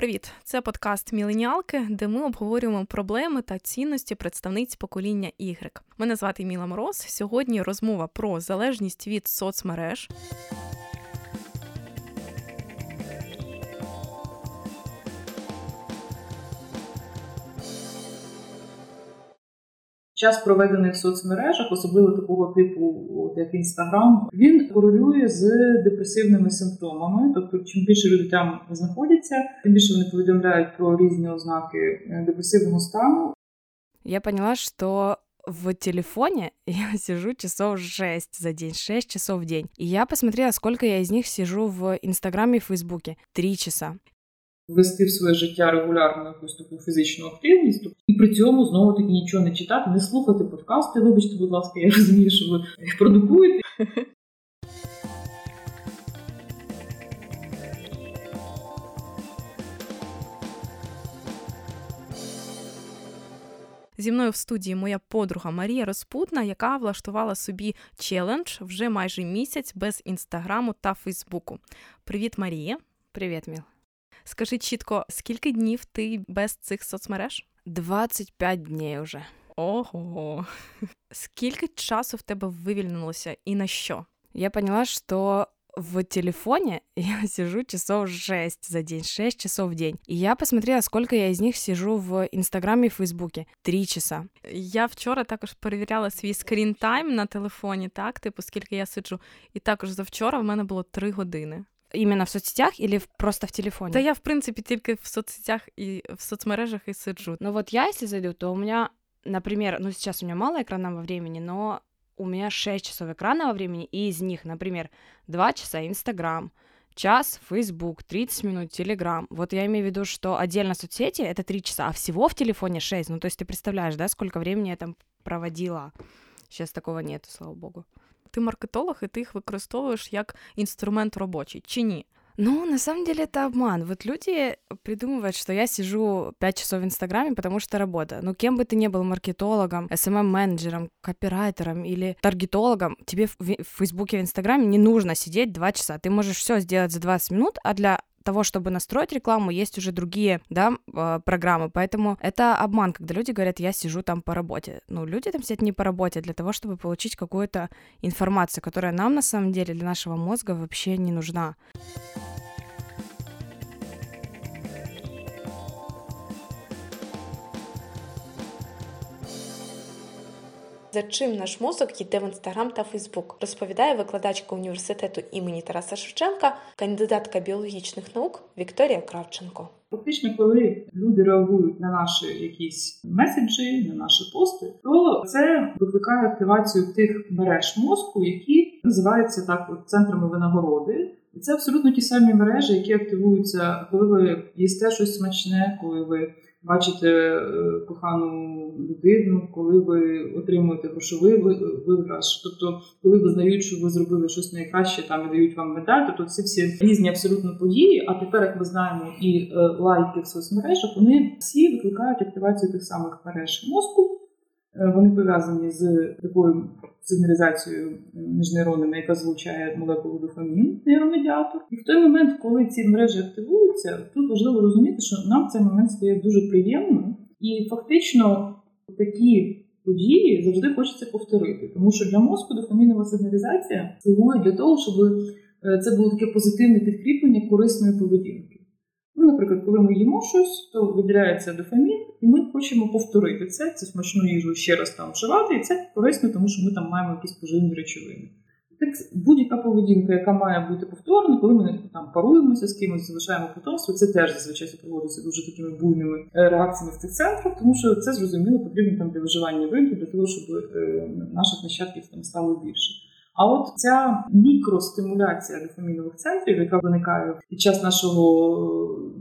Привіт! Це подкаст Міленіалки, де ми обговорюємо проблеми та цінності представниць покоління Y. Мене звати Міла Мороз. Сьогодні розмова про залежність від соцмереж. Час проведений в соцмережах, особливо такого типу, от як інстаграм, він корелює з депресивними симптомами. Тобто, чим більше люди там знаходяться, тим більше вони повідомляють про різні ознаки е, депресивного стану. Я поняла, что в телефоне я сижу часов 6 за день, 6 часов в день. И я посмотрела, сколько я из них сижу в Инстаграме и Фейсбуке. Три часа. Ввести в своє життя регулярну якусь таку фізичну активність, при цьому знову таки нічого не читати, не слухати подкасти. Вибачте, будь ласка, я розумію, що ви їх продукуєте. Зі мною в студії моя подруга Марія Розпутна, яка влаштувала собі челендж вже майже місяць без інстаграму та Фейсбуку. Привіт, Марія. Привіт, Міл. Скажи чітко, скільки днів ти без цих соцмереж? 25 днів уже. Ого. Скільки часу в тебе вивільнилося і на що? Я поняла, что в телефоне я сижу часов 6 за день, 6 часов в день. И я посмотрела, сколько я из них сижу в Инстаграме и Фейсбуке. Три часа. Я вчора також перевіряла свій скрін-тайм на телефоні, так, типу, скільки я сиджу. І також завчора в мене було три години. Именно в соцсетях или в- просто в телефоне? Та я, в принципі, тільки в соцсетях і в соцмережах і сиджу. Ну вот я, если зайду, то у меня, например, ну сейчас у меня мало экранного времени, но у меня 6 часов экранного времени, и из них, например, 2 часа Инстаграм, час Фейсбук, 30 минут Телеграм. Вот я имею в виду, что отдельно соцсети это 3 часа, а всего в телефоне 6. Ну то есть ты представляешь, да, сколько времени я там проводила. Сейчас такого нету, слава богу. Ти маркетолог, і ти їх використовуєш як інструмент робочий, чи ні? Ну, на самом деле это обман. Вот люди придумывают, что я сижу 5 часов в Инстаграме, потому что работа. Ну, кем бы ты ни был, маркетологом, SMM-менеджером, копирайтером или таргетологом, тебе в в Фейсбуке, в Инстаграме не нужно сидеть 2 часа. Ты можешь все сделать за 20 минут, а для того, чтобы настроить рекламу, есть уже другие, да, э, программы. Поэтому это обман, когда люди говорят, я сижу там по работе. Ну, люди там сидят не по работе, а для того, чтобы получить какую-то информацию, которая нам на самом деле для нашего мозга вообще не нужна. За чим наш мозок йде в інстаграм та Фейсбук, розповідає викладачка університету імені Тараса Шевченка, кандидатка біологічних наук Вікторія Кравченко. Фактично, коли люди реагують на наші якісь меседжі, на наші пости, то це викликає активацію тих мереж мозку, які називаються так от центрами винагороди. І це абсолютно ті самі мережі, які активуються, коли ви їсте щось смачне, коли ви бачите е, кохану людину, коли ви отримуєте грошовий виграш. Тобто, коли визнають, що ви зробили щось найкраще, там і дають вам медаль, тобто ці всі різні абсолютно події. А тепер, як ми знаємо, і е, лайки в соцмережах, вони всі викликають активацію тих самих мереж мозку. Е, Вони пов'язані з такою сигналізацією між нейронами, яка залучає молекулу дофамін, нейромедіатор. І в той момент, коли ці мережі активуються, тут важливо розуміти, що нам цей момент стає дуже приємним, і фактично такі події завжди хочеться повторити, тому що для мозку дофамінова сигналізація слугує для того, щоб е, це було таке позитивне підкріплення корисної поведінки. Наприклад, коли ми їмо щось, то виділяється дофамін, і ми хочемо повторити це, цю смачну їжу ще раз там вживати, і це корисно, тому що ми там маємо якісь поживні речовини. Так будь-яка поведінка, яка має бути повторена, коли ми там паруємося з кимось, залишаємо потомство, це теж зазвичай супроводиться дуже такими буйними е, реакціями в цих центрах, тому що це зрозуміло потрібно там для виживання виду, для того, щоб е, наших нащадків там стало більше. А от ця мікростимуляція дофамінових центрів, яка виникає під час нашого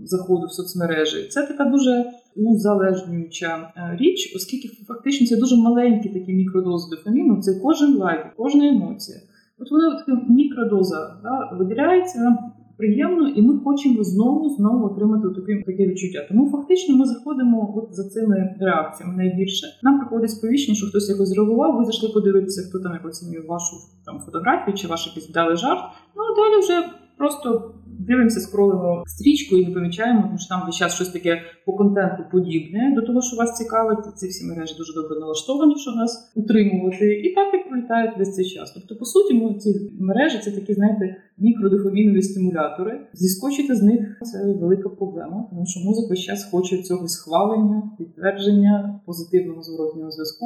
е, заходу в соцмережі, це така дуже узалежнююча е, річ, оскільки фактично це дуже маленькі такі мікродози дофаміну. Це кожен лайк, кожна емоція. От вона така мікродоза да, виділяється, приємно, і ми хочемо знову знову отримати таке, таке відчуття. Тому фактично ми заходимо от за цими реакціями найбільше. Нам приходить сповіщення, що хтось якось зреагував, ви зайшли подивитися, хто там як оцінює вашу там фотографію чи ваш якийсь вдалий жарт. Ну а далі вже просто дивимося, скролимо стрічку і не помічаємо, тому що там весь час щось таке по контенту подібне до того, що вас цікавить. Ці всі мережі дуже добре налаштовані, щоб нас утримувати, і так і пролітають весь цей час. Тобто, по суті, ми ці мережі це такі, знаєте, мікродофамінові стимулятори. Зіскочити з них це велика проблема, тому що мозок весь час хоче цього схвалення, підтвердження позитивного зворотнього зв'язку.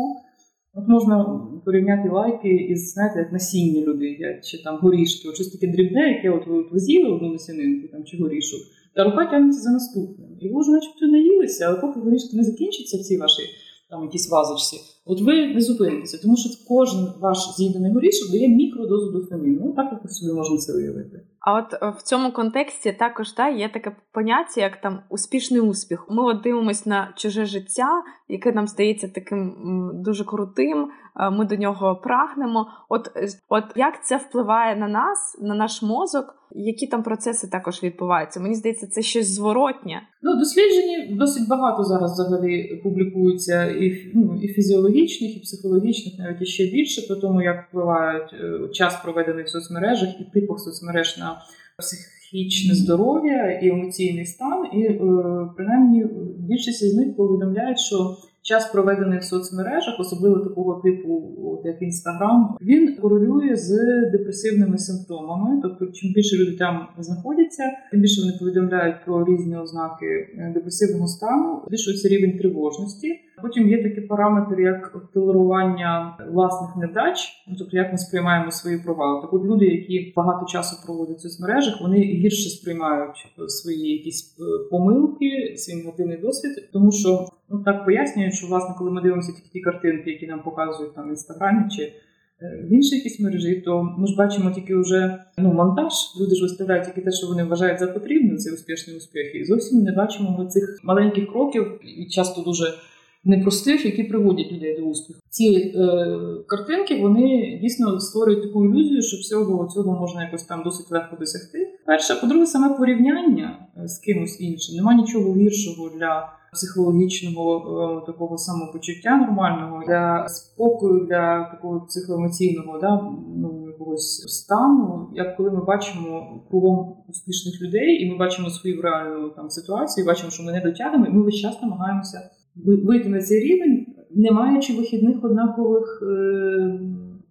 От можна порівняти лайки із, знаєте, як насіння люди їдять, чи там горішки, от щось таке дрібне, яке от ви, от з'їли одну насінинку там, чи горішок, та рука тягнеться за наступним. І ви вже начебто наїлися, але поки горішки не закінчаться в цій вашій там якійсь вазочці, от ви не зупинитеся, тому що кожен ваш з'їдений горішок дає мікродозу дофаміну. Ну так як собі можна це уявити. А от е, в цьому контексті також та є таке поняття, як там успішний успіх. Ми от дивимося на чуже життя, яке нам здається таким дуже крутим. Е, ми до нього прагнемо. От, е, от як це впливає на нас, на наш мозок? Які там процеси також відбуваються? Мені здається, це щось зворотнє. Ну, досліджені досить багато зараз взагалі публікуються і ну, і фізіологічних, і психологічних, навіть ще більше, по тому, як впливають час проведений в соцмережах і типах соцмереж на психічне здоров'я і емоційний стан, і е, принаймні більшість з них повідомляють, що час проведений в соцмережах, особливо такого типу, от як інстаграм, він корелює з депресивними симптомами. Тобто, чим більше люди там знаходяться, тим більше вони повідомляють про різні ознаки е, депресивного стану, збільшується рівень тривожності. Потім є такі параметри, як толерування власних невдач, ну, тобто як ми сприймаємо свої провали. Так от люди, які багато часу проводять в соцмережах, вони гірше сприймають свої якісь е, помилки, свій негативний досвід, тому що ну так пояснюють, що власне, коли ми дивимося тільки ті картинки, які нам показують там в інстаграмі чи е, в іншій якійсь мережі, то ми ж бачимо тільки вже ну монтаж. Люди ж виставляють тільки те, що вони вважають за потрібне, це успішний успіх, і зовсім не бачимо ми цих маленьких кроків і часто дуже непростих, які приводять людей до успіху. Ці е, картинки вони дійсно створюють таку ілюзію, що всього цього можна якось там досить легко досягти. Перше, по-друге, саме порівняння е, з кимось іншим. Нема нічого гіршого для психологічного е, такого самопочуття нормального, для спокою, для такого психоемоційного да, ну, якогось стану. Як коли ми бачимо кругом успішних людей, і ми бачимо свою реальну там ситуацію, бачимо, що ми не дотягнемо, і ми весь час намагаємося вийти на цей рівень, не маючи вихідних однакових е,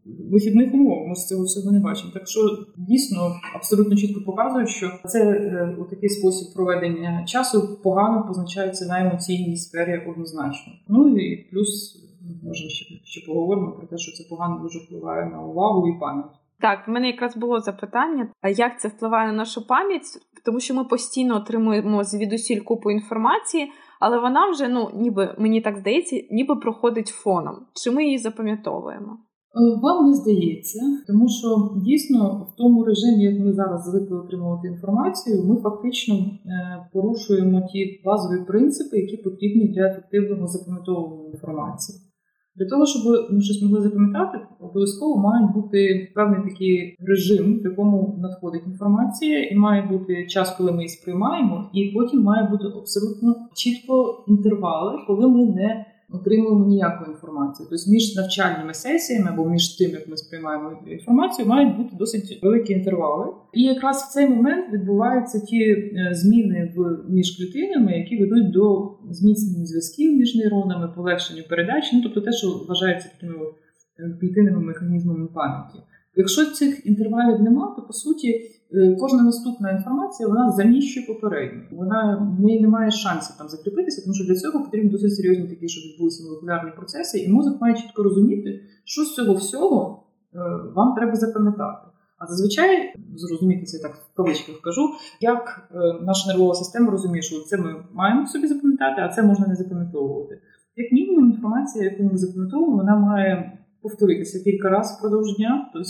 вихідних умов. Ми з цього всього не бачимо. Так що дійсно абсолютно чітко показують, що це е, у такий спосіб проведення часу погано позначається на емоційній сфері однозначно. Ну і плюс може ще, ще поговоримо про те, що це погано дуже впливає на увагу і пам'ять. Так, в мене якраз було запитання, як це впливає на нашу пам'ять, тому що ми постійно отримуємо звідусіль купу інформації, але вона вже, ну ніби мені так здається, ніби проходить фоном. Чи ми її запам'ятовуємо? Е, вам не здається, тому що дійсно в тому режимі, як ми зараз звикли отримувати інформацію, ми фактично е, порушуємо ті базові принципи, які потрібні для ефективного запам'ятовування інформації. Для того, щоб ми щось могли запам'ятати, обов'язково має бути певний такий режим, в якому надходить інформація, і має бути час, коли ми її сприймаємо, і потім має бути абсолютно чітко інтервали, коли ми не отримуємо ніяку інформацію. Тобто між навчальними сесіями або між тим, як ми сприймаємо інформацію, мають бути досить великі інтервали. І якраз в цей момент відбуваються ті е, зміни в між клітинами, які ведуть до зміцнення зв'язків між нейронами, полегшенню передачі, ну тобто те, що вважається такими е, клітинними механізмами пам'яті. Якщо цих інтервалів немає, то по суті е, кожна наступна інформація вона заміщує попередню. Вона в неї немає шансів там закріпитися, тому що для цього потрібні досить серйозні такі, щоб відбулися молекулярні процеси, і мозок має чітко розуміти, що з цього всього е, вам треба запам'ятати. А зазвичай зрозуміти це так в кавичках кажу, як е, наша нервова система розуміє, що це ми маємо собі запам'ятати, а це можна не запам'ятовувати. Як мінімум, інформація, яку ми запам'ятовуємо, вона має повторитися кілька разів впродовж дня. Тобто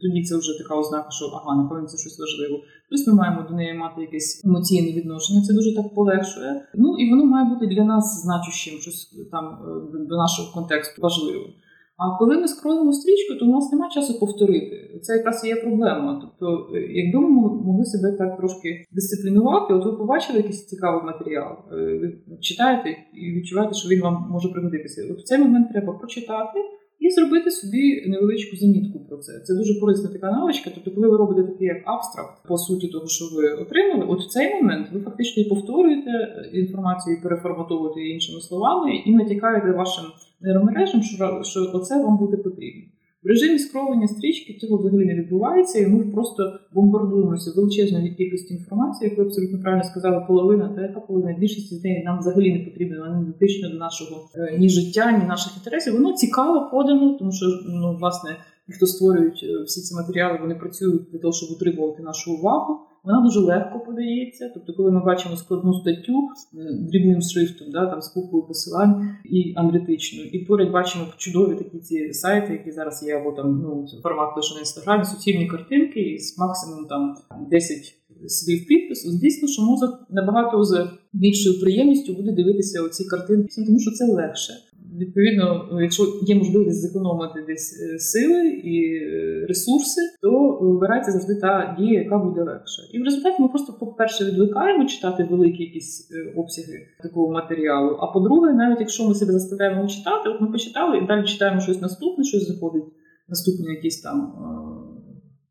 тоді це вже така ознака, що ага, напевно, це щось важливе. Плюс ми маємо до неї мати якесь емоційне відношення. Це дуже так полегшує. Ну і воно має бути для нас значущим, щось там е, до нашого контексту важливим. А коли ми скролимо стрічку, то у нас немає часу повторити. Це якраз і є проблема. Тобто, е, якби ми могли себе так трошки дисциплінувати, от ви побачили якийсь цікавий матеріал, ви читаєте і відчуваєте, що він вам може пригодитися. От в цей момент треба прочитати і зробити собі невеличку замітку про це. Це дуже корисна така навичка. Тобто, коли ви робите такий як абстракт по суті того, що ви отримали, от в цей момент ви фактично і повторюєте інформацію, і переформатовуєте її іншими словами, і натякаєте вашим нейромережам, що що оце вам буде потрібно. В режимі скролення стрічки цього взагалі не відбувається, і ми просто бомбардуємося величезною кількістю інформації, як ви абсолютно правильно сказали, половина та половина більшість з неї нам взагалі не потрібна, вона не дотична до нашого е, ні життя, ні наших інтересів. Воно цікаво подано, тому що ну власне ті, хто створюють е, всі ці матеріали, вони працюють для того, щоб утримувати нашу увагу. Вона дуже легко подається. Тобто, коли ми бачимо складну статтю е, дрібним шрифтом, да, там з купою посилань і аналітичною, і поряд бачимо чудові такі ці сайти, які зараз є, або там ну формат лише на інстаграмі, суцільні картинки із максимум там 10 слів підпису. Звісно, що мозок набагато з більшою приємністю буде дивитися оці картинки, тому що це легше. Відповідно, якщо є можливість зекономити десь е, сили і е, ресурси, то вибирається завжди та дія, яка буде легша. І в результаті ми просто, по-перше, відвикаємо читати великі якісь е, обсяги такого матеріалу. А по-друге, навіть якщо ми себе заставляємо читати, от ми почитали і далі читаємо щось наступне, щось заходить, наступні якісь там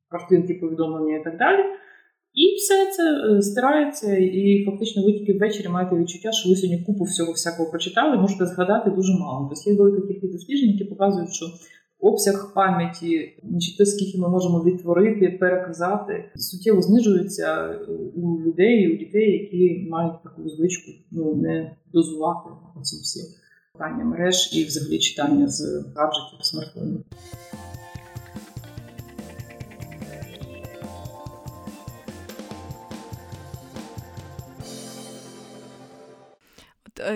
картинки, повідомлення і так далі. І все це е, стирається, і фактично ви тільки ввечері маєте відчуття, що ви сьогодні купу всього всякого прочитали, можете згадати дуже мало. Тобто є велика кількість досліджень, які показують, що обсяг пам'яті, те, скільки ми можемо відтворити, переказати, суттєво знижується у людей, у дітей, які мають таку звичку ну, не дозувати ці всі питання мереж і взагалі читання з гаджетів смартфонів.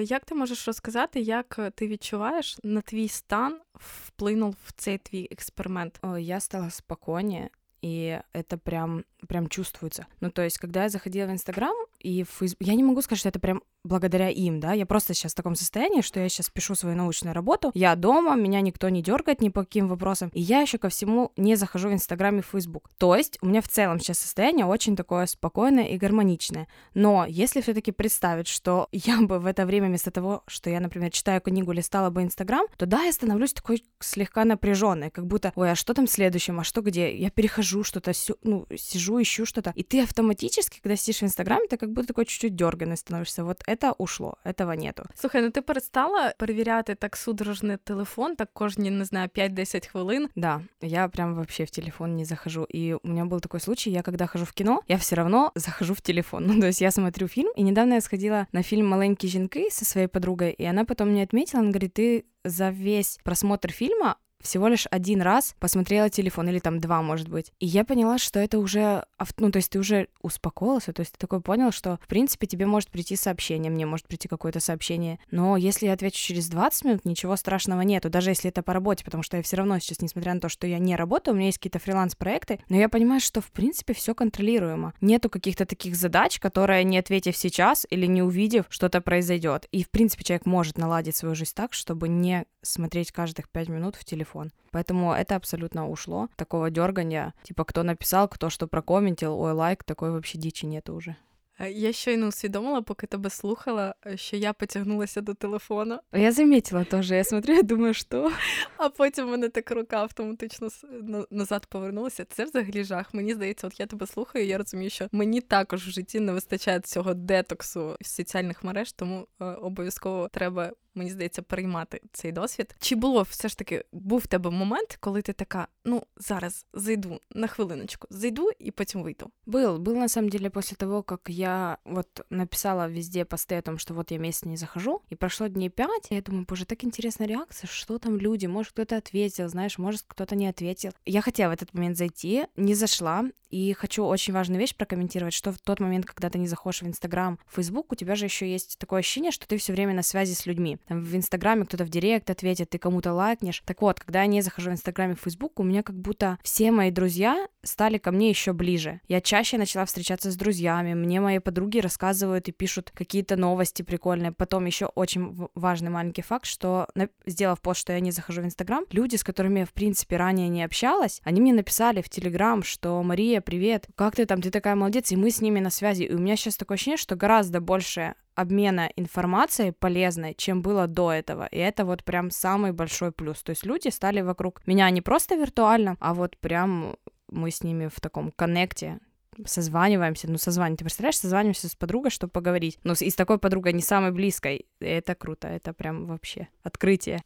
Як ти можеш розказати, як е, ти відчуваєш на твій стан вплинув в цей твій експеримент? Я стала спокойнее, и это прям, прям чувствуется. Ну, то есть, когда я заходила в Инстаграм и в я не могу сказать, что это прям благодаря им, да, я просто сейчас в таком состоянии, что я сейчас пишу свою научную работу, я дома, меня никто не дергает ни по каким вопросам, и я еще ко всему не захожу в Инстаграм и Фейсбук. То есть у меня в целом сейчас состояние очень такое спокойное и гармоничное. Но если все-таки представить, что я бы в это время вместо того, что я, например, читаю книгу, листала бы Инстаграм, то да, я становлюсь такой слегка напряженной, как будто, ой, а что там следующем, а что где? Я перехожу что-то, ну, сижу, ищу что-то, и ты автоматически, когда сидишь в Инстаграме, ты как будто такой чуть-чуть дерганный становишься. Вот это это ушло, этого нету. Слухай, ну ти перестала перевіряти так судорожний телефон, так кожні, не знаю, 5-10 хвилин? Да, я прям вообще в телефон не захожу. И у меня был такой случай, я когда хожу в кино, я все равно захожу в телефон. Ну, то есть я смотрю фильм, и недавно я сходила на фильм «Маленькие жінки» со своей подругой, и она потом мне отметила, она говорит, ты за весь просмотр фильма всего лишь один раз посмотрела телефон, или там два, может быть. И я поняла, что это уже, ну, то есть ты уже успокоился, то есть ты такой понял, что, в принципе, тебе может прийти сообщение, мне может прийти какое-то сообщение, но если я отвечу через 20 минут, ничего страшного нету, даже если это по работе, потому что я все равно сейчас, несмотря на то, что я не работаю, у меня есть какие-то фриланс-проекты, но я понимаю, что, в принципе, все контролируемо. Нету каких-то таких задач, которые, не ответив сейчас или не увидев, что-то произойдет. И, в принципе, человек может наладить свою жизнь так, чтобы не смотреть каждых пять минут в телефон. Поэтому это абсолютно ушло. Такого дергания, типа кто написал, кто что прокомментил, ой, лайк, такой вообще дичи нету уже. Я щойно усвідомила, поки тебе слухала, що я потягнулася до телефона. Я замітила теж. Я смотрю, я думаю, що. А потім мене така рука автоматично назад повернулася. Це взагалі жах. Мені здається, от я тебе слухаю, я розумію, що мені також в житті не вистачає цього детоксу соціальних мереж, тому е, обов'язково треба мені здається, приймати цей досвід. Чи було все ж таки був в тебе момент, коли ти така, ну зараз зайду на хвилиночку, зайду и потом выйду? Был, был на самом деле после того, как я вот написала везде посты о том, что вот я месяц не захожу, и прошло дней пять, и я думаю, боже, так интересная реакция, что там люди, может кто-то ответил, знаешь, может кто-то не ответил. Я хотела в этот момент зайти, не зашла, и хочу очень важную вещь прокомментировать, что в тот момент, когда ты не заходишь в Инстаграм, в Фейсбук, у тебя же еще есть такое ощущение, что ты все время на связи с людьми. Там в Инстаграме кто-то в Директ ответит, ты кому-то лайкнешь. Так вот, когда я не захожу в Инстаграме, в Фейсбук, у меня как будто все мои друзья стали ко мне еще ближе. Я чаще начала встречаться с друзьями, мне мои подруги рассказывают и пишут какие-то новости прикольные. Потом еще очень важный маленький факт, что сделав пост, что я не захожу в Инстаграм, люди, с которыми я, в принципе, ранее не общалась, они мне написали в Телеграм, что Мария, привет, как ты там, ты такая молодец, и мы с ними на связи. И у меня сейчас такое ощущение, что гораздо больше обмена информацией полезной, чем было до этого. И это вот прям самый большой плюс. То есть люди стали вокруг меня не просто виртуально, а вот прям мы с ними в таком коннекте созваниваемся, ну, созваниваемся, ты представляешь, созваниваемся с подругой, чтобы поговорить. Но и с такой подругой не самой близкой. Это круто, это прям вообще открытие.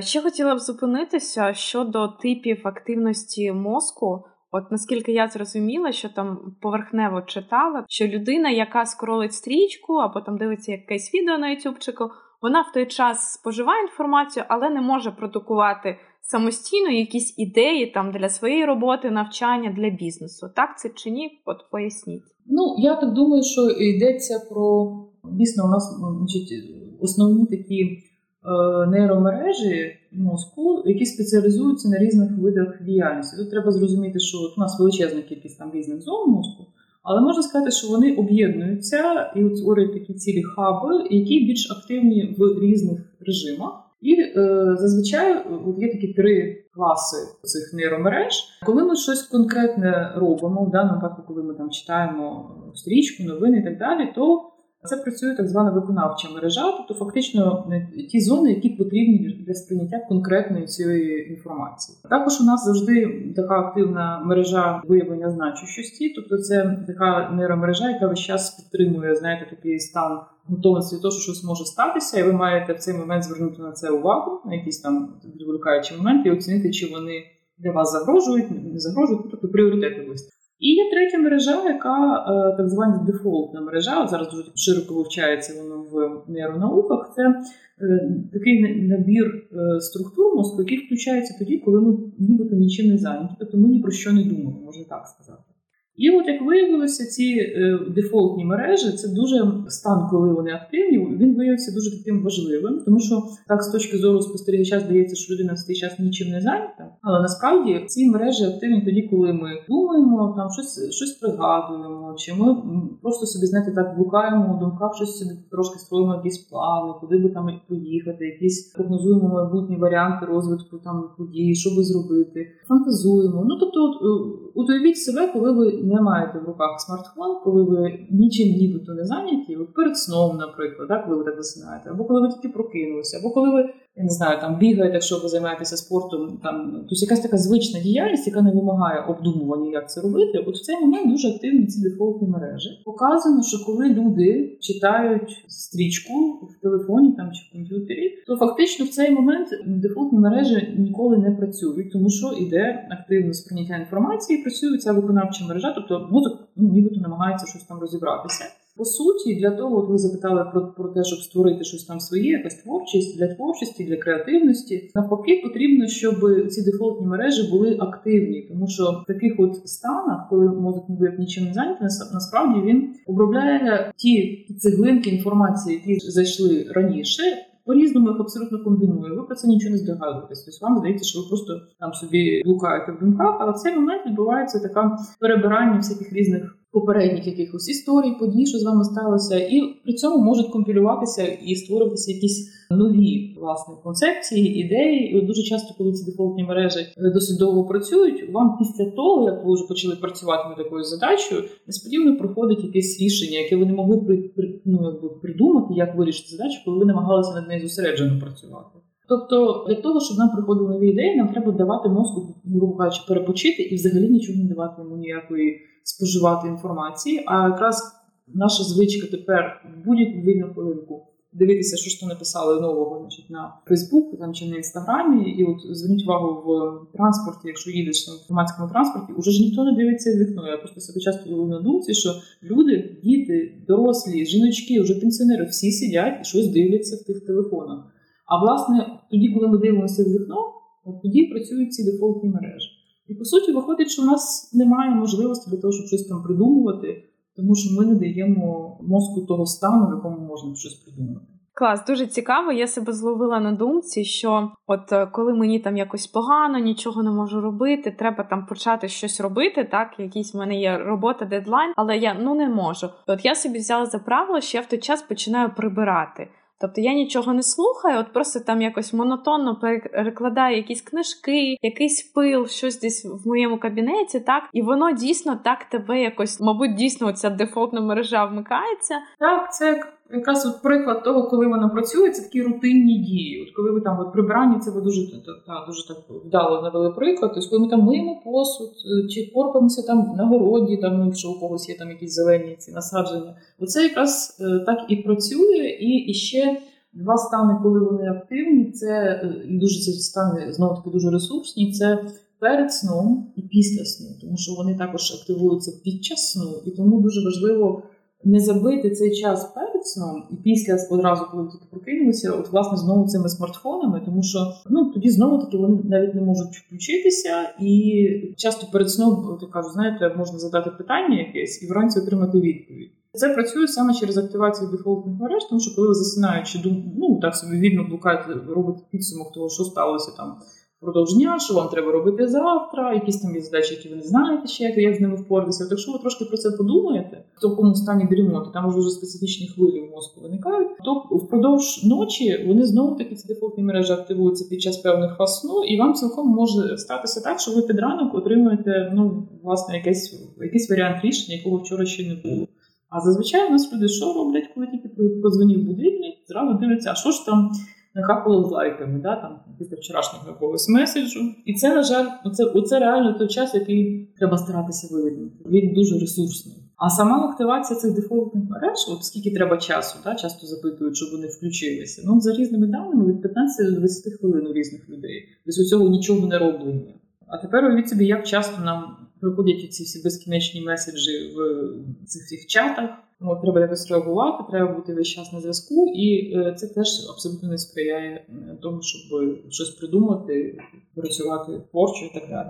Ще хотіла б зупинитися щодо типів активності мозку. От наскільки я зрозуміла, що там поверхнево читала, що людина, яка скролить стрічку або там дивиться якесь відео на ютубчику, вона в той час споживає інформацію, але не може продукувати самостійно якісь ідеї там для своєї роботи, навчання для бізнесу. Так це чи ні? От поясніть. Ну я так думаю, що йдеться про дійсно у нас значить, основні такі. Е, нейромережі мозку, які спеціалізуються на різних видах діяльності. Тут треба зрозуміти, що от у нас величезна кількість там різних зон мозку, але можна сказати, що вони об'єднуються і утворюють такі цілі хаби, які більш активні в різних режимах. І е, зазвичай от є такі три класи цих нейромереж. Коли ми щось конкретне робимо, в даному випадку, коли ми там читаємо стрічку, новини і так далі, то це працює так звана виконавча мережа, тобто фактично ті зони, які потрібні для сприйняття конкретної цієї інформації. Також у нас завжди така активна мережа виявлення значущості, тобто це така нейромережа, яка весь час підтримує знаєте, такий стан готовності того, що щось може статися, і ви маєте в цей момент звернути на це увагу, на якісь там відволікаючі моменти, і оцінити, чи вони для вас загрожують, не загрожують, тобто пріоритети виставити. І є третя мережа, яка е, так звана дефолтна мережа. Зараз дуже широко вивчається воно в нейронауках. Це е, такий набір е, структур мозку, який включається тоді, коли ми нібито нічим не зайняті, тобто ми ні про що не думаємо, можна так сказати. І от як виявилося, ці е, дефолтні мережі це дуже стан, коли вони активні. Він виявився дуже таким важливим, тому що так з точки зору спостерігача здається, що людина в цей час нічим не зайнята. Але насправді ці мережі активні тоді, коли ми думаємо, там щось щось пригадуємо, чи ми просто собі знаєте, так блукаємо у думках, щось собі трошки створюємо якісь плани, куди би там поїхати, якісь прогнозуємо майбутні варіанти розвитку там подій, що би зробити, фантазуємо. Ну тобто, от, е, уявіть себе, коли ви не маєте в руках смартфон, коли ви нічим нібито не зайняті, Ви перед сном, наприклад, так, коли ви так засинаєте, або коли ви тільки прокинулися, або коли ви я не знаю, там бігаєте, якщо ви займаєтеся спортом, там тобто якась така звична діяльність, яка не вимагає обдумування, як це робити. От в цей момент дуже активні ці дефолтні мережі. Показано, що коли люди читають стрічку в телефоні там чи в комп'ютері, то фактично в цей момент дефолтні мережі ніколи не працюють, тому що іде активне сприйняття інформації, працює ця виконавча мережа, тобто мозок ну, нібито намагається щось там розібратися. По суті, для того, от ви запитали про про те, щоб створити щось там своє, якась творчість для творчості, для креативності. Навпаки, потрібно, щоб ці дефолтні мережі були активні, тому що в таких от станах, коли мозок ніби як нічим не зайнятий, насправді він обробляє ті цеглинки інформації, які зайшли раніше. По різному їх абсолютно комбінує. Ви про це нічого не здогадуєтесь. Тобто вам здається, що ви просто там собі блукаєте в думках, але в цей момент відбувається така перебирання всяких різних попередніх якихось історій, подій, що з вами сталося, і при цьому можуть компілюватися і створюватися якісь нові власне концепції, ідеї. І от дуже часто, коли ці дефолтні мережі досить довго працюють, вам після того, як ви вже почали працювати над такою задачею, несподівано проходить якесь рішення, яке ви не могли при, при ну, якби придумати, як вирішити задачу, коли ви намагалися над нею зосереджено працювати. Тобто для того, щоб нам приходили нові ідеї, нам треба давати мозку, грубо кажучи, перепочити і взагалі нічого не давати йому ніякої споживати інформації. А якраз наша звичка тепер в будь-яку вільну хвилинку дивитися, що ж то написали нового значить, на Фейсбуку там чи на інстаграмі, і от зверніть увагу в транспорті, якщо їдеш на громадському транспорті, уже ж ніхто не дивиться в вікно. Я просто себе часто ловлю на думці, що люди, діти, дорослі, жіночки, вже пенсіонери, всі сидять і щось дивляться в тих телефонах. А власне, тоді, коли ми дивимося в вікно, от тоді працюють ці дефолтні мережі. І по суті, виходить, що в нас немає можливості для того, щоб щось там придумувати, тому що ми не даємо мозку того стану, в якому можна щось придумати. Клас, дуже цікаво. Я себе зловила на думці, що от е, коли мені там якось погано, нічого не можу робити, треба там почати щось робити. Так, якісь в мене є робота, дедлайн, але я ну не можу. От я собі взяла за правило, що я в той час починаю прибирати Тобто я нічого не слухаю, от просто там якось монотонно перекладаю якісь книжки, якийсь пил, щось десь в моєму кабінеті, так і воно дійсно так тебе якось, мабуть, дійсно ця дефолтна мережа вмикається. Так, це якраз от приклад того, коли воно працює, це такі рутинні дії. От коли ви там от прибиранні, це ви дуже та, дуже так вдало навели приклад. Тобто, коли ми там миємо посуд, е, чи порпаємося там на городі, там ну, якщо у когось є там якісь зелені ці насадження, оце якраз е, так і працює, і, і ще. Два стани, коли вони активні, це е, і дуже ці стани знову таки дуже ресурсні. Це перед сном і після сну, тому що вони також активуються під час сну, і тому дуже важливо не забити цей час перед сном і після одразу, коли ви прокинулися, от власне знову цими смартфонами, тому що ну тоді знову таки вони навіть не можуть включитися, і часто перед сном то кажу, знаєте, можна задати питання якесь і вранці отримати відповідь. Це працює саме через активацію дефолтних мереж, тому що коли ви засинаючи ну так собі вільно блукаєте, робите підсумок того, що сталося там впродовж дня, що вам треба робити завтра, якісь там є задачі, які ви не знаєте ще, як з ними впоратися. От якщо ви трошки про це подумаєте, в такому стані дрімоти, там вже специфічні хвилі в мозку виникають, то впродовж ночі вони знову таки ці дефолтні мережі активуються під час певних фаз сну, і вам цілком може статися так, що ви під ранок отримуєте ну, власне якийсь, якийсь варіант рішення, якого вчора ще не було. А зазвичай у нас люди що роблять, коли тільки подзвонив будильник, зразу дивляться, а що ж там накапало лайками, да, там, після вчорашнього якогось меседжу. І це, на жаль, оце, оце реально той час, який треба старатися вивільнити. Він дуже ресурсний. А сама активація цих дефолтних мереж, от скільки треба часу, да, часто запитують, щоб вони включилися. Ну, за різними даними від 15 до 20 хвилин у різних людей. Тобто у цього нічого не роблення. А тепер уявіть собі, як часто нам приходять ці всі безкінечні меседжі в цих всіх чатах. От, треба якось реагувати, треба бути весь час на зв'язку, і е, це теж абсолютно не сприяє е, тому, щоб щось придумати, працювати творчо і так далі.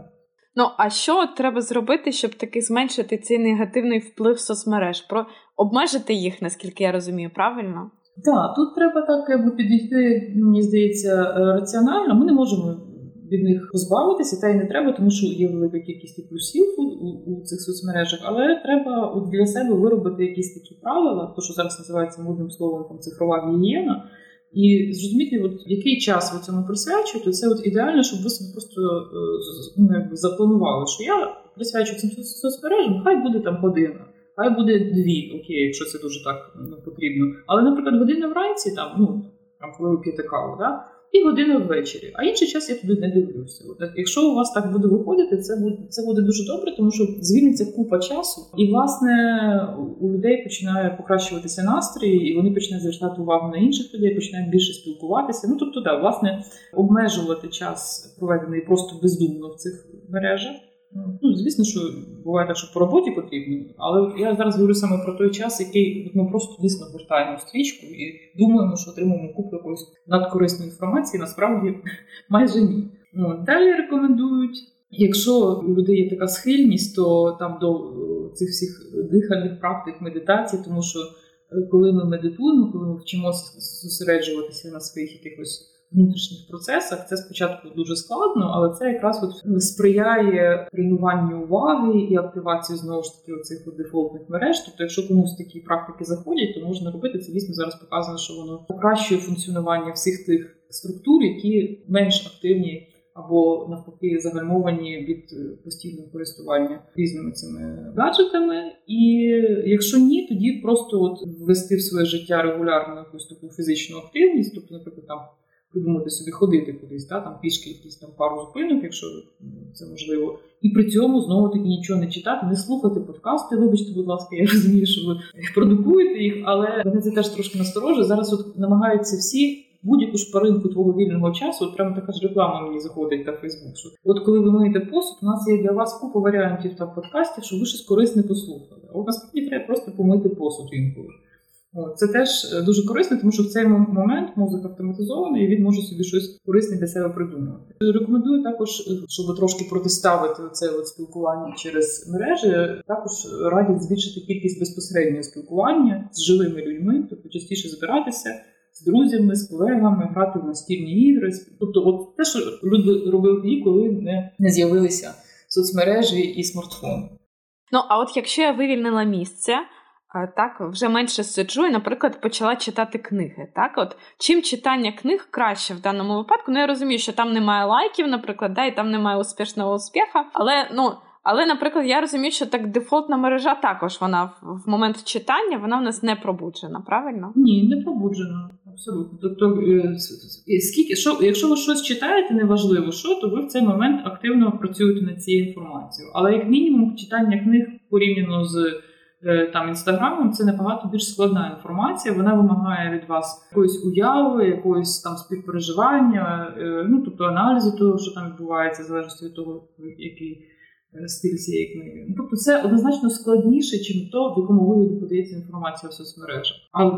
Ну а що треба зробити, щоб таки зменшити цей негативний вплив соцмереж? Про обмежити їх, наскільки я розумію, правильно? Так, тут треба так якби підійти, мені здається, е, раціонально. Ми не можемо від них позбавитися, та й не треба, тому що є велика кількість плюсів у, у, у цих соцмережах, але треба от для себе виробити якісь такі правила, то що зараз називається модним словом там цифрова гігієна. І зрозуміти, от який час ви цьому присвячуєте, це от ідеально, щоб ви собі просто е, ну, якби запланували, що я присвячую цим соцмережам, хай буде там година, хай буде дві, окей, якщо це дуже так ну, потрібно. Але, наприклад, година вранці, там, ну там, коли ви п'єте каву, да, і годину ввечері. А інший час я туди не дивлюся. От, Якщо у вас так буде виходити, це буде це буде дуже добре, тому що звільниться купа часу, і власне у людей починає покращуватися настрій, і вони починають звертати увагу на інших людей, починають більше спілкуватися. Ну тобто, да, власне, обмежувати час проведений просто бездумно в цих мережах. Ну, звісно, що буває так, що по роботі потрібно, але я зараз говорю саме про той час, який ми просто дійсно гортаємо стрічку і думаємо, що отримуємо купу якоїсь надкорисної інформації, насправді майже ні. Ну, Далі рекомендують, якщо у людей є така схильність, то там до е, цих всіх дихальних практик медитації, тому що е, коли ми медитуємо, коли ми вчимося зосереджуватися на своїх якихось внутрішніх процесах. Це спочатку дуже складно, але це якраз от сприяє тренуванню уваги і активації знову ж таки оцих дефолтних мереж. Тобто, якщо комусь такі практики заходять, то можна робити це. Дійсно зараз показано, що воно покращує функціонування всіх тих структур, які менш активні. Або навпаки загальмовані від постійного користування різними цими гаджетами. І якщо ні, тоді просто от ввести в своє життя регулярну якусь таку фізичну активність, тобто, наприклад, там придумати собі ходити кудись, та, там пішки якісь там пару зупинок, якщо це можливо. І при цьому знову таки нічого не читати, не слухати подкасти. Вибачте, будь ласка, я розумію, що ви продукуєте їх, але мене це теж трошки насторожує. Зараз от намагаються всі. Будь-яку шпаринку твого вільного часу, от прямо така ж реклама мені заходить на Фейсбук. що От коли ви миєте посуд, у нас є для вас купа варіантів та подкастів, щоб ви щось корисне послухали. А от насправді треба просто помити посуд інколи. Це теж е, дуже корисно, тому що в цей момент мозок автоматизований і він може собі щось корисне для себе придумати. Рекомендую також, е, щоб трошки протиставити це спілкування через мережі. Також радять збільшити кількість безпосереднього спілкування з живими людьми, тобто частіше збиратися з друзями, з колегами, грати в настільні ігри. Тобто, от те, що люди робили тоді, коли не, не з'явилися соцмережі і смартфон. Ну а от якщо я вивільнила місце так вже менше сиджу і, наприклад, почала читати книги. Так, от чим читання книг краще в даному випадку? Ну я розумію, що там немає лайків, наприклад, да, і там немає успішного успіха, але ну. Але, наприклад, я розумію, що так дефолтна мережа також вона в момент читання вона в нас не пробуджена, правильно? Ні, не пробуджена. Абсолютно. Тобто, е, скільки що, якщо ви щось читаєте, неважливо що, то ви в цей момент активно працюєте над цією інформацією. Але як мінімум, читання книг порівняно з там інстаграмом, це набагато більш складна інформація. Вона вимагає від вас якоїсь уяви, якоїсь там співпереживання, е, ну тобто аналізу того, що там відбувається, залежно від того, який. Стиль цієї книги. Ну, тобто це однозначно складніше, ніж то, в якому вигляді подається інформація в соцмережах.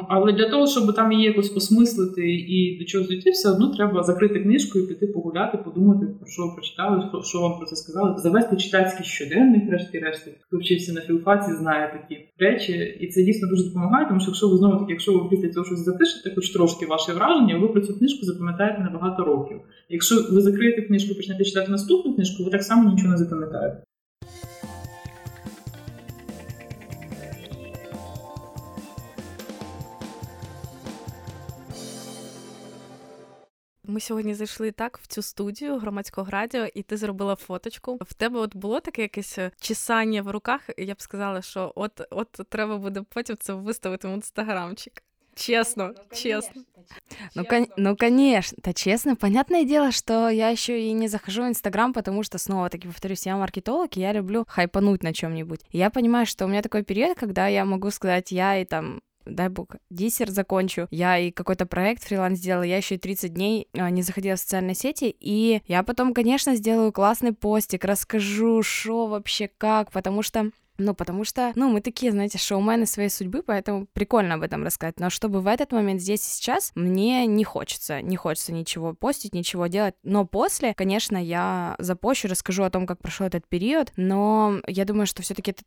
Але, для того, щоб там її якось посмислити і до чогось дійти, все одно треба закрити книжку і піти погуляти, подумати, про що ви прочитали, що, що вам про це сказали, завести читацький щоденник, решті решту. Хто вчився на філфаці, знає такі речі, і це дійсно дуже допомагає, тому що якщо ви знову таки, якщо ви після цього щось запишете, хоч трошки ваше враження, ви про цю книжку запам'ятаєте на багато років. Якщо ви закриєте книжку почнете читати наступну книжку, ви так само нічого не запам'ятаєте. Ми сьогодні зайшли так в цю студію громадського радіо, і ти зробила фоточку. В тебе от було таке якесь е, чесання в руках, і я б сказала, що от от треба буде потім це виставити в інстаграмчик. Честно, ну, честно. Ну, кон- ну, конечно, да, честно. Понятное дело, что я еще и не захожу в Инстаграм, потому что, снова-таки, повторюсь, я маркетолог, и я люблю хайпануть на чем нибудь Я понимаю, что у меня такой период, когда я могу сказать, я и там дай бог, диссер закончу, я и какой-то проект фриланс сделала, я еще и 30 дней а, не заходила в социальные сети, и я потом, конечно, сделаю классный постик, расскажу, что вообще как, потому что ну, потому что, ну, мы такие, знаете, шоумены своей судьбы, поэтому прикольно об этом рассказать. Но чтобы в этот момент здесь и сейчас, мне не хочется, не хочется ничего постить, ничего делать. Но после, конечно, я запощу, расскажу о том, как прошел этот период, но я думаю, что все таки это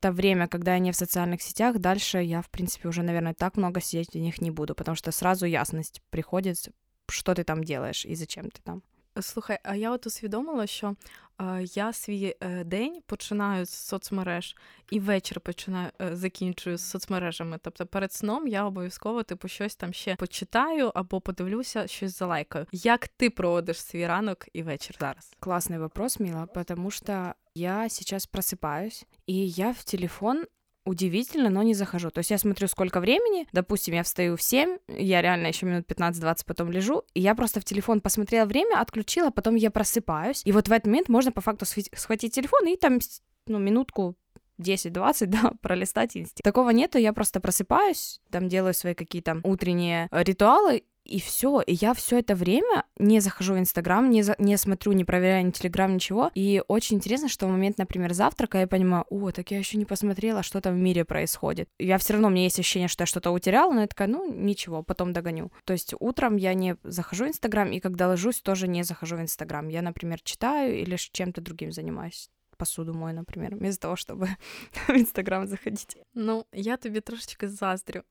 то время, когда я не в социальных сетях, дальше я, в принципе, уже, наверное, так много сидеть в них не буду, потому что сразу ясность приходит, що ти там делаєш і зачем ти там. Слухай, а я от усвідомила, що е, я свій е, день починаю з соцмереж і вечір починаю е, закінчую з соцмережами. Тобто перед сном я обов'язково типу щось там ще почитаю або подивлюся, щось залайкаю. Як ти проводиш свій ранок і вечір зараз? Классный вопрос, Мила, потому что я сейчас просыпаюсь, и я в телефон удивительно, но не захожу. То есть я смотрю, сколько времени, допустим, я встаю в 7, я реально еще минут 15-20 потом лежу, и я просто в телефон посмотрела время, отключила, потом я просыпаюсь, и вот в этот момент можно по факту схватить телефон и там, ну, минутку 10-20, да, пролистать инстинкт. Такого нету, я просто просыпаюсь, там делаю свои какие-то утренние ритуалы, и все. И я все это время не захожу в Инстаграм, не, за... не смотрю, не проверяю ни Телеграм, ничего. И очень интересно, что в момент, например, завтрака я понимаю, о, так я еще не посмотрела, что там в мире происходит. Я все равно, у меня есть ощущение, что я что-то утеряла, но я такая, ну, ничего, потом догоню. То есть утром я не захожу в Инстаграм, и когда ложусь, тоже не захожу в Инстаграм. Я, например, читаю или чем-то другим занимаюсь. посуду мою, например, вместо того, чтобы в Інстаграм заходити. Ну, я тобі трошечки заздрю.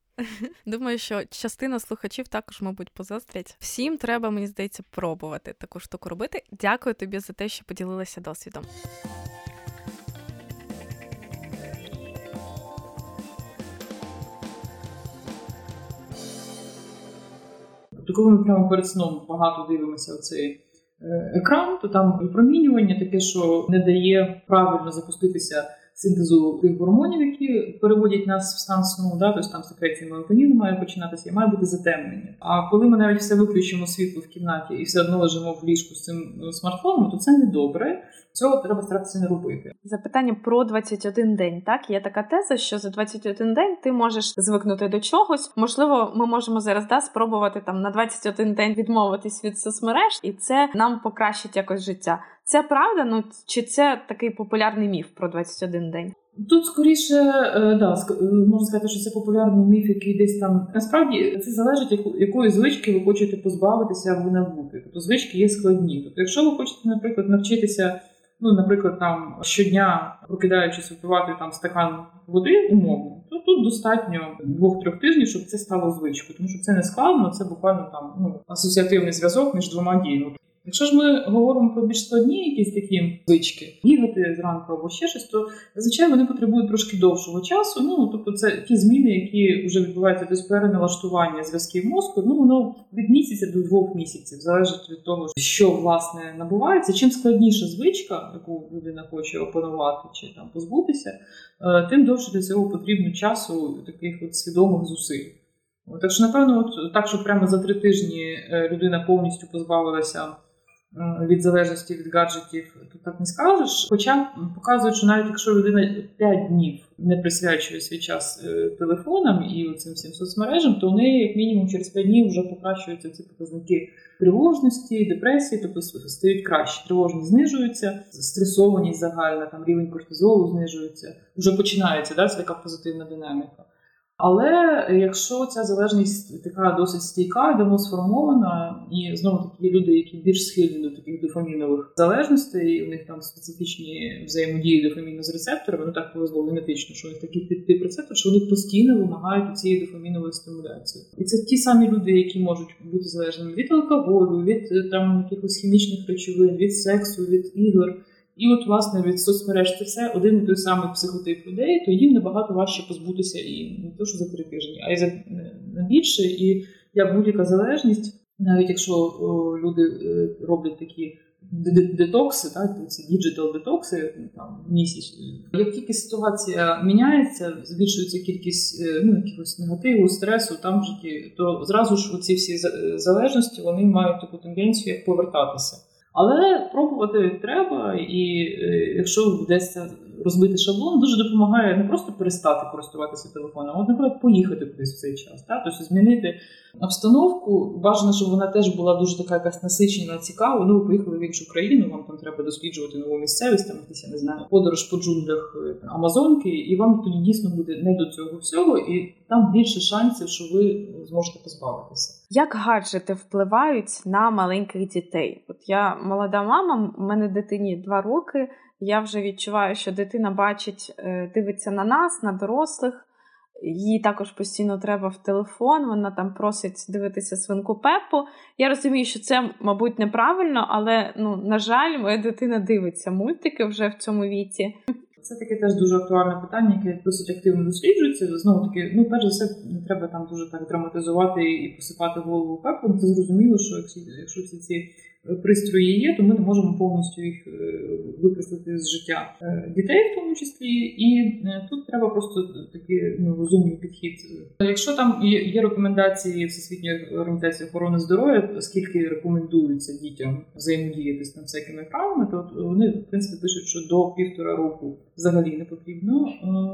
Думаю, що частина слухачів також, мабуть, позастрять. Всім треба, мені здається, пробувати таку штуку робити. Дякую тобі за те, що поділилася досвідом. Коли ми прямо перед сном багато дивимося оцей Е, екран, то там випромінювання таке, що не дає правильно запуститися синтезу тих гормонів, які переводять нас в стан сну, да, тобто там секреція мелатоніну має починатися, і має бути затемнення. А коли ми навіть все виключимо світло в кімнаті і все одно лежимо в ліжку з цим ну, смартфоном, то це не добре. Цього треба старатися не робити. Запитання про 21 день. Так є така теза, що за 21 день ти можеш звикнути до чогось. Можливо, ми можемо зараз да спробувати там на 21 день відмовитись від соцмереж, і це нам покращить якось життя. Це правда? Ну чи це такий популярний міф про 21 день? Тут скоріше е, да, е, можна сказати, що це популярний міф, який десь там насправді це залежить, якої звички ви хочете позбавитися або набути. Тобто звички є складні. Тобто, якщо ви хочете, наприклад, навчитися, ну, наприклад, там щодня прокидаючись, випивати там стакан води умовно, то тут достатньо двох-трьох тижнів, щоб це стало звичкою, тому що це не складно, це буквально там ну асоціативний зв'язок між двома діями. Якщо ж ми говоримо про більш складні якісь такі звички, бігати зранку або ще щось, то зазвичай вони потребують трошки довшого часу. Ну тобто, це ті зміни, які вже відбуваються тобто переналаштування зв'язків мозку. Ну воно від місяця до двох місяців залежить від того, що власне набувається. Чим складніша звичка, яку людина хоче опанувати чи там позбутися, е, тим довше для цього потрібно часу таких от свідомих зусиль. Так що, напевно, от так, що прямо за три тижні е, людина повністю позбавилася. Е, від залежності від гаджетів, то так не скажеш. Хоча показують, що навіть якщо людина 5 днів не присвячує свій час е, телефонам і цим всім соцмережам, то у неї, як мінімум, через 5 днів вже покращуються ці показники тривожності, депресії, тобто стають краще. Тривожність знижується, стресованість загальна, там рівень кортизолу знижується. Вже починається да, це така позитивна динаміка. Але якщо ця залежність така досить стійка, давно сформована, і знову таки є люди, які більш схильні до таких дофамінових залежностей, у них там специфічні взаємодії дофаміну з рецепторами, ну так повезло генетично, що у них такі тип рецептор, що вони постійно вимагають цієї дофамінової стимуляції. І це ті самі люди, які можуть бути залежними від алкоголю, від там якихось хімічних речовин, від сексу, від ігор. І от, власне, від соцмереж це все один і той самий психотип людей, то їм набагато важче позбутися і не то, що за три тижні, а й за на більше. І як будь-яка залежність, навіть якщо о, люди е, роблять такі детокси, так, ці digital детокси там місяць. Як тільки ситуація міняється, збільшується кількість е, ну, якогось негативу, стресу там в то зразу ж ці всі залежності вони мають таку тенденцію як повертатися. Але пробувати треба, і е, якщо вдасться розбити шаблон, дуже допомагає не просто перестати користуватися телефоном, а наприклад, поїхати кудись в цей час. Так? Тобто змінити обстановку. Бажано, щоб вона теж була дуже така якась насичена, цікава. Ну, ви поїхали в іншу країну, вам там треба досліджувати нову місцевість, там якісь, я не знаю, подорож по джунглях е, Амазонки, і вам тоді дійсно буде не до цього всього, і там більше шансів, що ви зможете позбавитися. Як гаджети впливають на маленьких дітей? От я молода мама, у мене дитині два роки. Я вже відчуваю, що дитина бачить, е, дивиться на нас, на дорослих. Їй також постійно треба в телефон, вона там просить дивитися свинку Пеппу. Я розумію, що це, мабуть, неправильно, але ну, на жаль, моя дитина дивиться мультики вже в цьому віці. Це таке теж дуже актуальне питання, яке досить активно досліджується. Знову таки, ну перш за все, не треба там дуже так драматизувати і посипати голову пеплом. Це зрозуміло, що якщо всі ці пристрої є, то ми не можемо повністю їх е, викреслити з життя е, дітей, в тому числі, і е, тут треба просто такий ну, розумний підхід. Якщо там є рекомендації Всесвітньої організації охорони здоров'я, скільки рекомендується дітям взаємодіяти з всякими правами, то вони в принципі пишуть, що до півтора року взагалі не потрібно,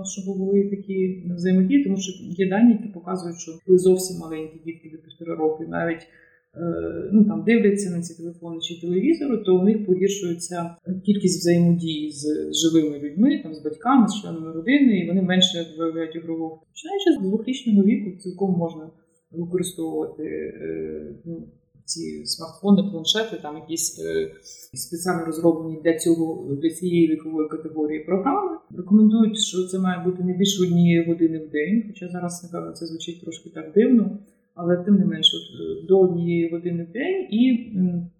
щоб були такі взаємодії, тому що є дані, які показують, що зовсім маленькі дітки до півтора року навіть. Е, ну там дивляться на ці телефони чи телевізори, то у них погіршується кількість взаємодії з живими людьми, там з батьками, з членами родини, і вони менше виявляють ігрового. Починаючи з двохрічного віку, цілком можна використовувати е, ну, ці смартфони, планшети, там якісь е, спеціально розроблені для цього для цієї вікової категорії програми. Рекомендують, що це має бути не більше однієї години в день, хоча зараз це звучить трошки так дивно але тим не менш от, е, до однієї години в день, і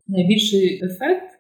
найбільший ефект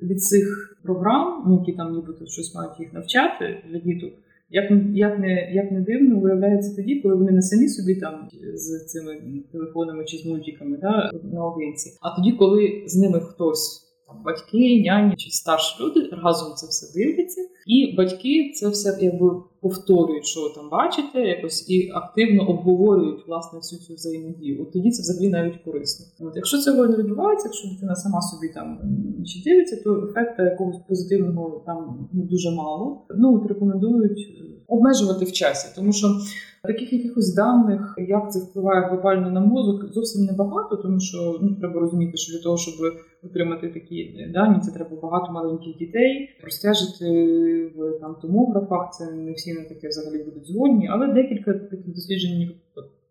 від цих програм, ну, які там нібито щось мають їх навчати для діток, як як, не як не дивно, виявляється тоді, коли вони не самі собі там з цими телефонами чи з мультиками да, наодинці, а тоді, коли з ними хтось батьки, няні чи старші люди разом це все дивляться, і батьки це все якби повторюють, що ви там бачите, якось і активно обговорюють власне всю цю взаємодію. От тоді це взагалі навіть корисно. От якщо цього не відбувається, якщо дитина сама собі там чи дивиться, то ефекту якогось позитивного там ну, дуже мало. Ну от рекомендують е, обмежувати в часі, тому що. Таких якихось даних, як це впливає глобально на мозок, зовсім небагато, тому що ну треба розуміти, що для того, щоб отримати такі дані, це треба багато маленьких дітей, простежити в там томографах. Це не всі на таке взагалі будуть згодні, але декілька таких досліджень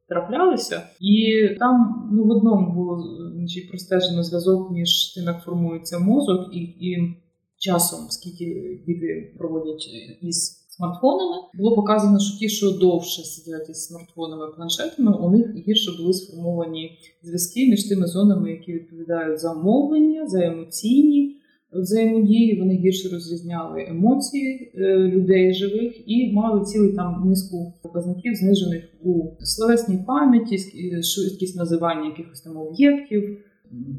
траплялися, і там ну в одному було значить, простежено зв'язок між тим, як формується мозок, і, і часом, скільки діти проводять із смартфонами. Було показано, що ті, що довше сидять із смартфонами планшетами, у них гірше були сформовані зв'язки між тими зонами, які відповідають за мовлення, за емоційні взаємодії. Вони гірше розрізняли емоції е, людей живих і мали цілий там низку показників, знижених у словесній пам'яті, швидкість називання якихось там об'єктів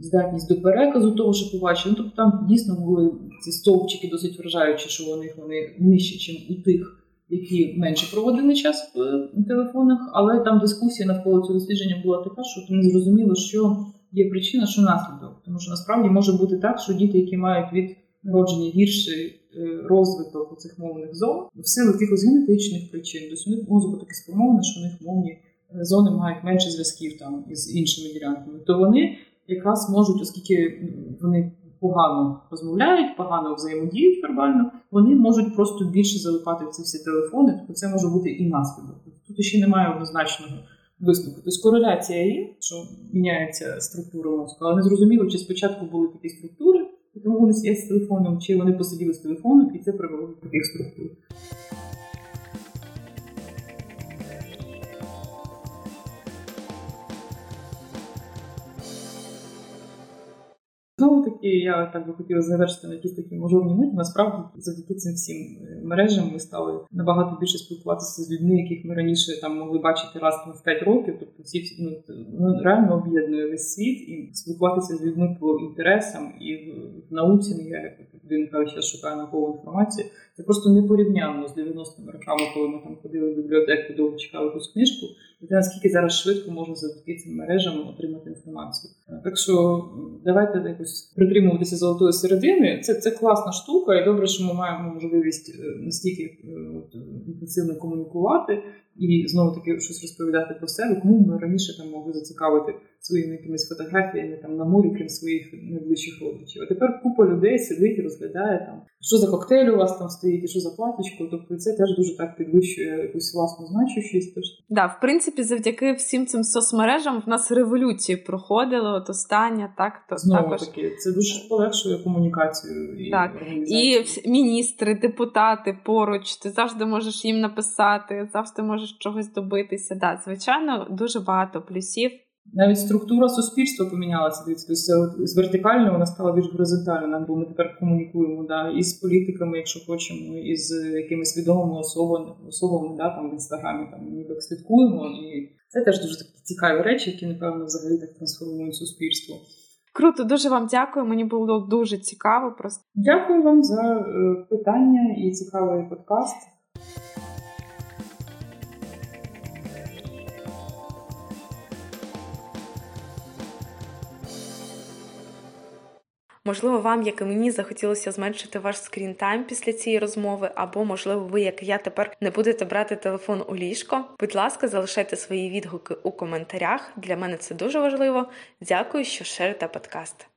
здатність до переказу того, що побачили. Ну, тобто там дійсно були ці стовпчики досить вражаючі, що у них вони нижчі, ніж у тих, які менше проводили час в телефонах. Але там дискусія навколо цього дослідження була така, що не зрозуміло, що є причина, що наслідок. Тому що насправді може бути так, що діти, які мають від народження гірший е, розвиток цих мовних зон, в силу якихось генетичних причин, тобто у них мозок таки сформований, що у них мовні е, зони мають менше зв'язків там із іншими ділянками, то вони якраз можуть, оскільки вони погано розмовляють, погано взаємодіють вербально, вони можуть просто більше залипати в ці всі телефони, тобто це може бути і наслідок. Тут ще немає однозначного висновку. Тобто кореляція є, що міняється структура мозку, але не зрозуміло, чи спочатку були такі структури, тому вони сидять з телефоном, чи вони посиділи з телефоном, і це привело до таких структур. Знову таки, я так би хотіла завершити на якісь такі мажорні ноті. Насправді, завдяки цим всім е, мережам ми стали набагато більше спілкуватися з людьми, яких ми раніше там могли бачити раз в 5 років. Тобто, всі ну, ну, реально об'єднує весь світ і спілкуватися з людьми по інтересам і в науці. Ну, я він каже, я шукаю наукову інформацію. Це просто не порівняно з 90-ми роками, коли ми там ходили в бібліотеку, довго чекали якусь книжку. І те, наскільки зараз швидко можна завдяки цим мережам отримати інформацію. Так що давайте якось притримуватися золотої середини. Це це класна штука, і добре, що ми маємо можливість е, настільки е, інтенсивно комунікувати і знову таки щось розповідати про себе, кому ми раніше там могли зацікавити своїми якимись фотографіями там на морі, крім своїх найближчих родичів. А тепер купа людей сидить і розглядає там, що за коктейль у вас там стоїть, і що за платічко. Тобто це теж дуже так підвищує якусь власну значущість. Тож да, в принципі, завдяки всім цим соцмережам в нас революції проходили. От остання, так то знову також... таки це дуже полегшує комунікацію і так і міністри, депутати поруч. Ти завжди можеш їм написати, завжди можеш чогось добитися. Да, звичайно, дуже багато плюсів. Навіть структура суспільства помінялася. Тобто з вертикальної вона стала більш горизонтальною. Бо ми тепер комунікуємо да, і з політиками, якщо хочемо, і з якимись відомими особами, особами да, там в інстаграмі там ніби слідкуємо. І це теж дуже такі цікаві речі, які напевно взагалі так трансформують суспільство. Круто, дуже вам дякую. Мені було дуже цікаво. Просто дякую вам за е, питання і цікавий подкаст. Можливо, вам, як і мені, захотілося зменшити ваш скрін-тайм після цієї розмови, або, можливо, ви, як і я, тепер не будете брати телефон у ліжко. Будь ласка, залишайте свої відгуки у коментарях. Для мене це дуже важливо. Дякую, що шерите подкаст.